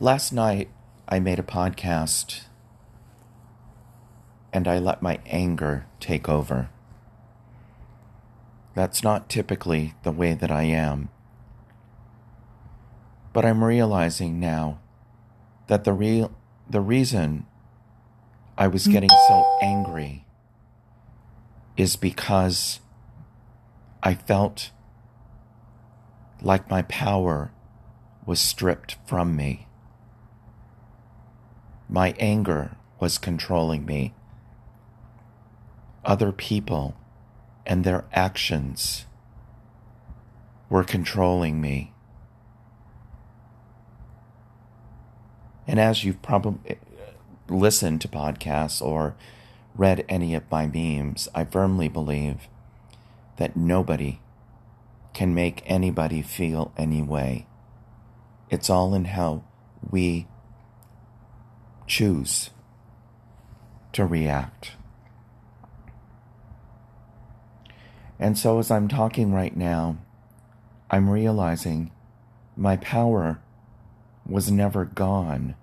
Last night, I made a podcast and I let my anger take over. That's not typically the way that I am. But I'm realizing now that the real the reason I was getting so angry is because I felt like my power was stripped from me. My anger was controlling me. Other people and their actions were controlling me. And as you've probably listened to podcasts or read any of my memes, I firmly believe that nobody can make anybody feel any way. It's all in how we choose to react. And so, as I'm talking right now, I'm realizing my power was never gone.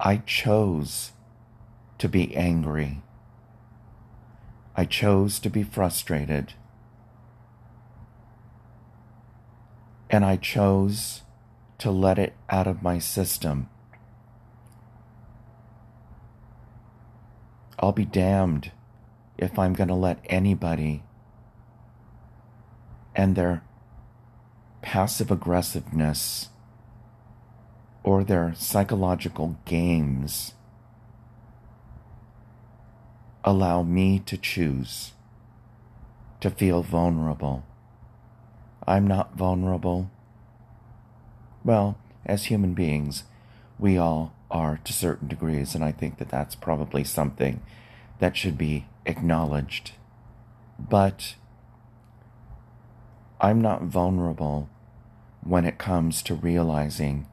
I chose to be angry. I chose to be frustrated. And I chose to let it out of my system. I'll be damned if I'm going to let anybody and their passive aggressiveness or their psychological games allow me to choose to feel vulnerable. I'm not vulnerable. Well, as human beings, we all are to certain degrees, and I think that that's probably something that should be acknowledged. But I'm not vulnerable when it comes to realizing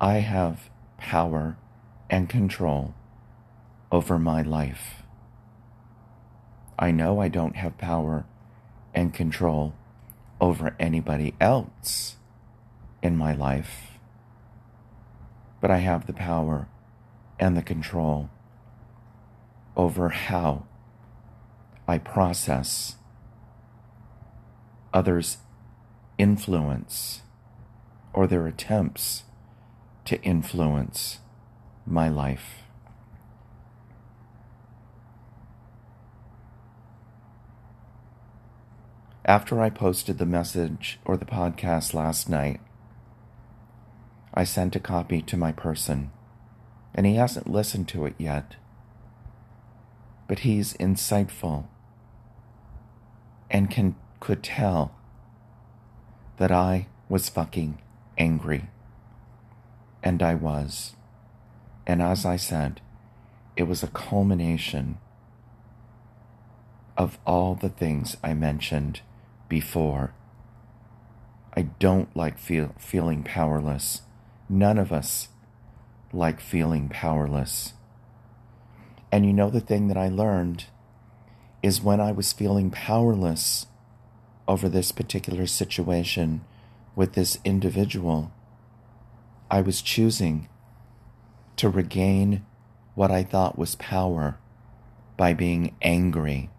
I have power and control over my life. I know I don't have power and control over anybody else in my life, but I have the power and the control over how I process others' influence or their attempts to influence my life. After I posted the message or the podcast last night, I sent a copy to my person, and he hasn't listened to it yet. But he's insightful and can could tell that I was fucking angry. And I was. And as I said, it was a culmination of all the things I mentioned before. I don't like feel, feeling powerless. None of us like feeling powerless. And you know, the thing that I learned is when I was feeling powerless over this particular situation with this individual, I was choosing to regain what I thought was power by being angry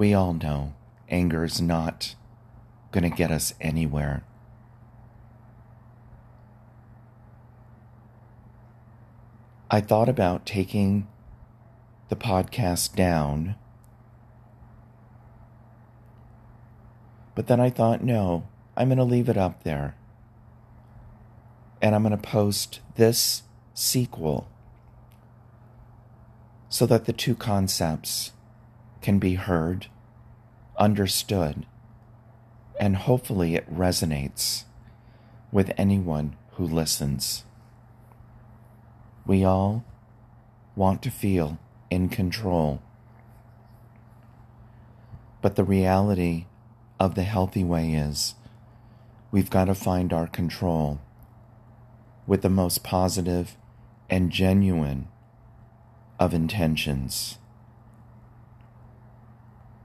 we all know anger is not going to get us anywhere. I thought about taking the podcast down, but then I thought, no, I'm going to leave it up there. And I'm going to post this sequel so that the two concepts can be heard, understood, and hopefully it resonates with anyone who listens. We all want to feel in control. But the reality of the healthy way is we've got to find our control with the most positive and genuine of intentions.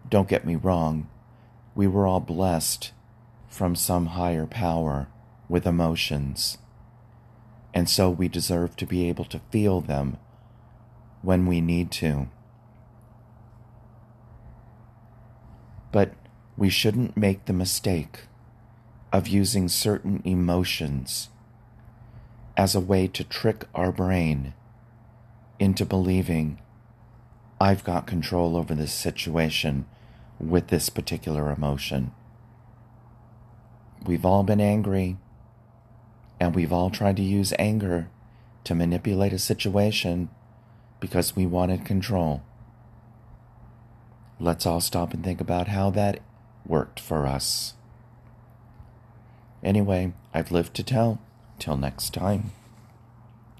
Don't get me wrong, we were all blessed from some higher power with emotions, and so we deserve to be able to feel them when we need to. But we shouldn't make the mistake of using certain emotions as a way to trick our brain into believing I've got control over this situation with this particular emotion. We've all been angry, and we've all tried to use anger to manipulate a situation because we wanted control. Let's all stop and think about how that worked for us. Anyway, I've lived to tell. Till next time.